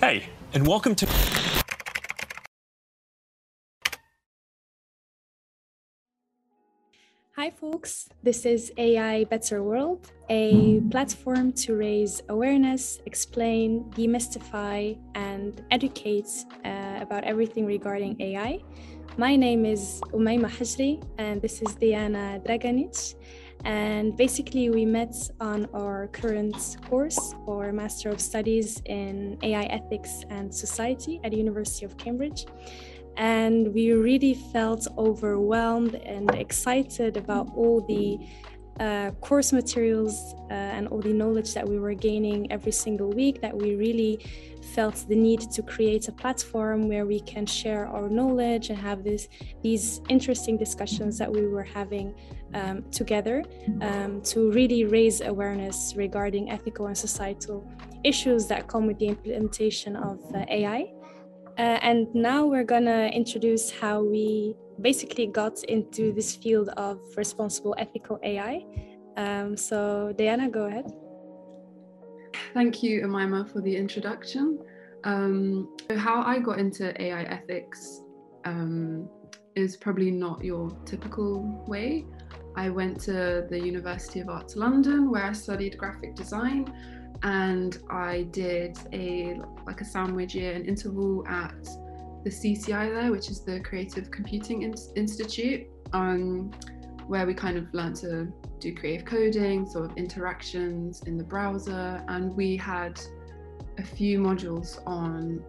Hey, and welcome to. Hi, folks. This is AI Better World, a platform to raise awareness, explain, demystify, and educate uh, about everything regarding AI. My name is Oumaima Hajri, and this is Dejana Draganic. And basically, we met on our current course or Master of Studies in AI Ethics and Society at the University of Cambridge. And we really felt overwhelmed and excited about all the uh, course materials uh, and all the knowledge that we were gaining every single week that we really felt the need to create a platform where we can share our knowledge and have this these interesting discussions that we were having um, together um, to really raise awareness regarding ethical and societal issues that come with the implementation of uh, AI. Uh, and now we're gonna introduce how we basically got into this field of responsible ethical AI. Um, so Dejana, go ahead. Thank you, Oumaima, for the introduction. Um, how I got into AI ethics um, is probably not your typical way. I went to the University of Arts London where I studied graphic design and I did a like a sandwich year an interval at the CCI there, which is the Creative Computing In- Institute, um, where we kind of learned to do creative coding, sort of interactions in the browser, and we had a few modules on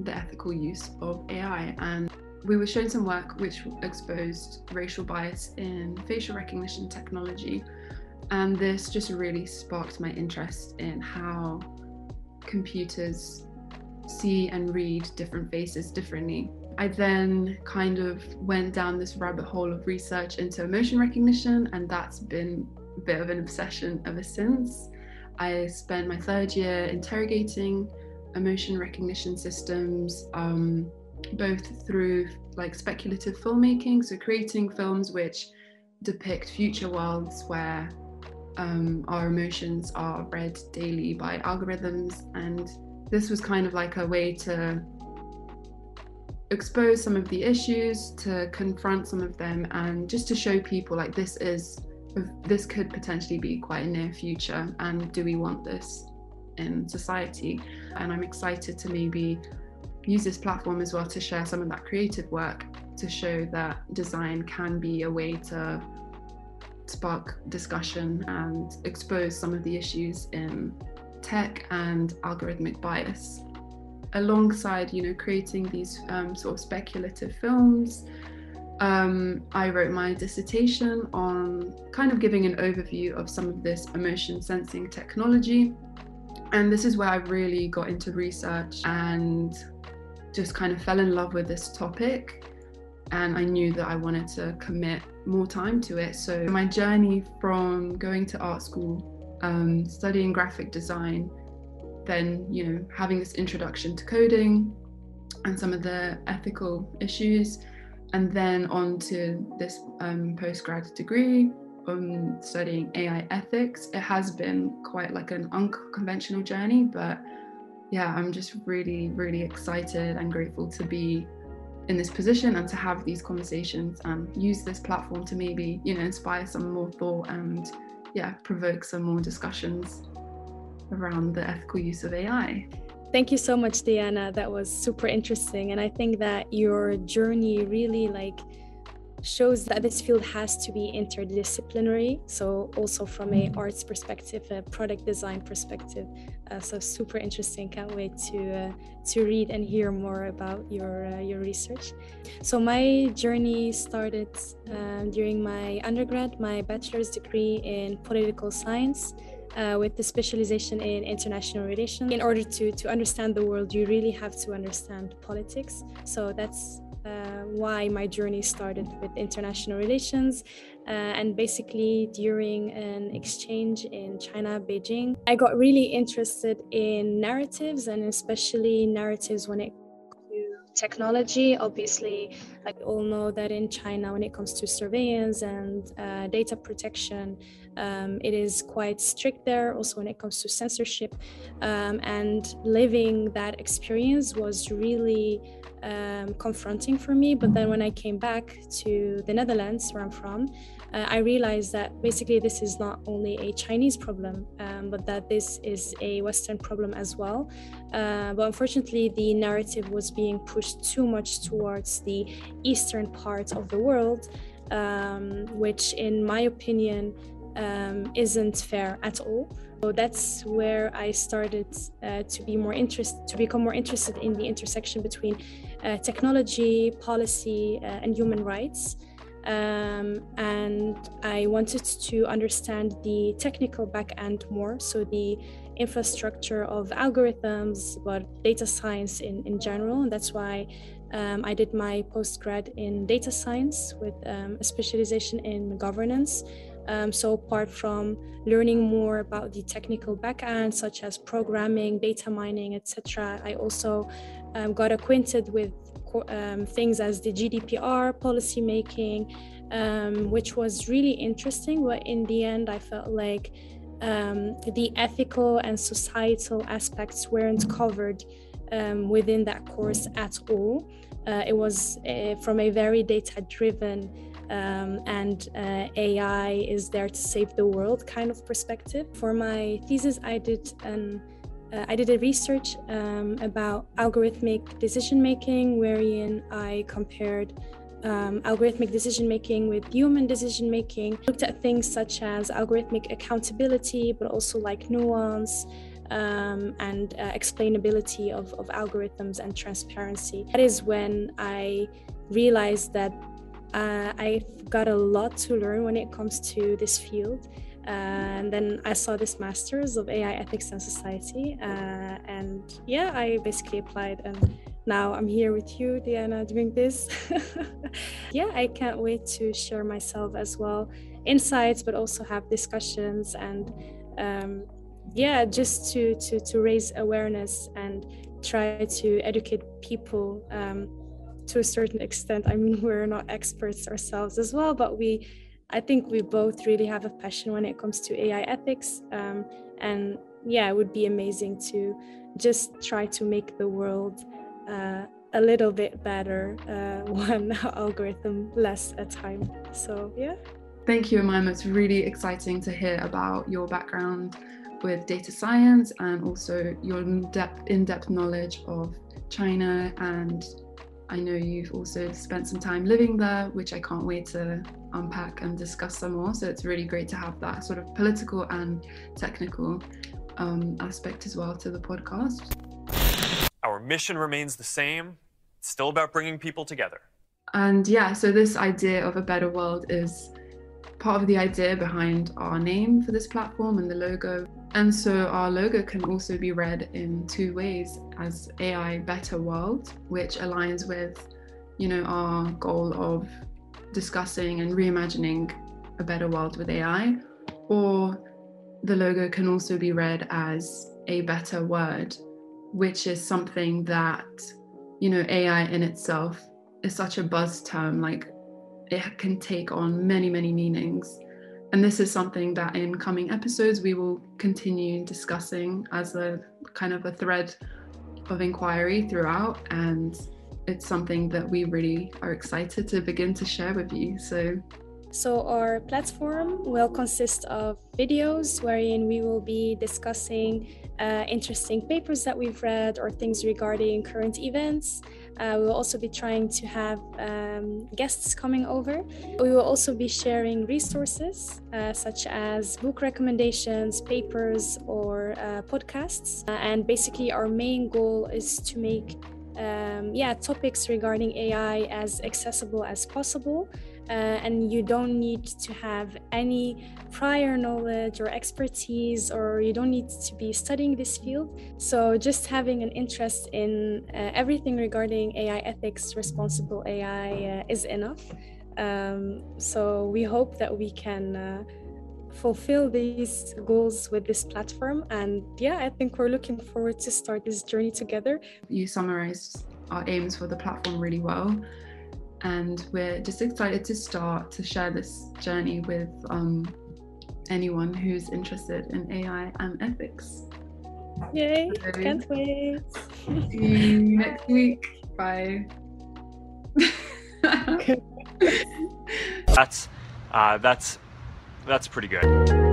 the ethical use of AI and we were shown some work which exposed racial bias in facial recognition technology. And this just really sparked my interest in how computers see and read different faces differently. I then kind of went down this rabbit hole of research into emotion recognition, and that's been a bit of an obsession ever since. I spent my third year interrogating emotion recognition systems, um, both through like speculative filmmaking, so creating films which depict future worlds where um, our emotions are read daily by algorithms. And this was kind of like a way to expose some of the issues, to confront some of them, and just to show people like this is this could potentially be quite a near future. And do we want this in society? And I'm excited to maybe use this platform as well to share some of that creative work to show that design can be a way to spark discussion and expose some of the issues in tech and algorithmic bias. Alongside you know creating these um, sort of speculative films um, i wrote my dissertation on kind of giving an overview of some of this emotion sensing technology. And this is where i really got into research and just kind of fell in love with this topic and I knew that I wanted to commit more time to it. So my journey from going to art school, um, studying graphic design, then you know having this introduction to coding and some of the ethical issues, and then on to this um, postgrad degree on studying AI ethics. It has been quite like an unconventional journey, but yeah, I'm just really, really excited and grateful to be in this position and to have these conversations and use this platform to maybe, you know, inspire some more thought and yeah, provoke some more discussions around the ethical use of AI. Thank you so much, Dejana. That was super interesting. And I think that your journey really like shows that this field has to be interdisciplinary. So also from a arts perspective, a product design perspective. Uh, so super interesting. Can't wait to uh, to read and hear more about your uh, your research. So my journey started um, during my undergrad, my bachelor's degree in political science. Uh, with the specialization in international relations. In order to, to understand the world, you really have to understand politics. So that's uh, why my journey started with international relations. Uh, and basically, during an exchange in China, Beijing, I got really interested in narratives and especially narratives when it technology. Obviously, like all know that in China, when it comes to surveillance and uh, data protection, um, it is quite strict there. Also, when it comes to censorship, um, and living that experience was really um, confronting for me. But then when I came back to the Netherlands, where I'm from, uh, I realized that basically this is not only a Chinese problem, um, but that this is a Western problem as well. Uh, but unfortunately, the narrative was being pushed too much towards the eastern part of the world, um, which, in my opinion, um, isn't fair at all. So that's where I started uh, to be more interested, to become more interested in the intersection between uh, technology, policy, uh, and human rights. Um, and I wanted to understand the technical back end more, so the infrastructure of algorithms, but data science in, in general. And that's why um, I did my postgrad in data science with um, a specialization in governance. Um, so apart from learning more about the technical backend, such as programming, data mining, etc., I also um, got acquainted with um, things as the GDPR policy making, um, which was really interesting. But in the end, I felt like um, the ethical and societal aspects weren't covered um, within that course at all. Uh, it was uh, from a very data driven um, and uh, AI is there to save the world kind of perspective. For my thesis, I did an uh, I did a research um, about algorithmic decision making, wherein I compared um, algorithmic decision making with human decision making, looked at things such as algorithmic accountability, but also like nuance. Um, and uh, explainability of, of algorithms and transparency. That is when I realized that uh, I've got a lot to learn when it comes to this field and then I saw this master's of AI ethics and society, uh, and yeah, I basically applied, and now I'm here with you, Dejana, doing this. yeah, I can't wait to share myself as well, insights, but also have discussions and um, yeah, just to to to raise awareness and try to educate people. Um, to a certain extent, I mean, we're not experts ourselves as well, but we I think we both really have a passion when it comes to AI ethics. Um, and yeah, it would be amazing to just try to make the world uh, a little bit better, uh, one algorithm less at time. So, yeah. Thank you, Oumaima. It's really exciting to hear about your background with data science and also your in-depth knowledge of China and I know you've also spent some time living there, which I can't wait to unpack and discuss some more. So it's really great to have that sort of political and technical um, aspect as well to the podcast. Our mission remains the same. It's still about bringing people together. And yeah, so this idea of a better world is part of the idea behind our name for this platform and the logo. And so our logo can also be read in two ways as AI Better World, which aligns with, you know, our goal of discussing and reimagining a better world with AI, or the logo can also be read as a better word, which is something that, you know, AI in itself is such a buzz term, like it can take on many, many meanings. And this is something that in coming episodes we will continue discussing as a kind of a thread of inquiry throughout. And it's something that we really are excited to begin to share with you. So so, our platform will consist of videos wherein we will be discussing uh, interesting papers that we've read or things regarding current events. Uh, we will also be trying to have um, guests coming over. We will also be sharing resources uh, such as book recommendations, papers, or uh, podcasts. Uh, and basically, our main goal is to make um, yeah, topics regarding AI as accessible as possible uh, and you don't need to have any prior knowledge or expertise or you don't need to be studying this field. So just having an interest in uh, everything regarding ai ethics responsible ai uh, is enough. Um, so we hope that we can uh, fulfill these goals with this platform. And yeah i think we're looking forward to start this journey together. You summarized our aims for the platform really well. And we're just excited to start to share this journey with um, anyone who's interested in AI and ethics. Yay! So, can't wait. See you next week. Bye. that's uh, that's that's pretty good.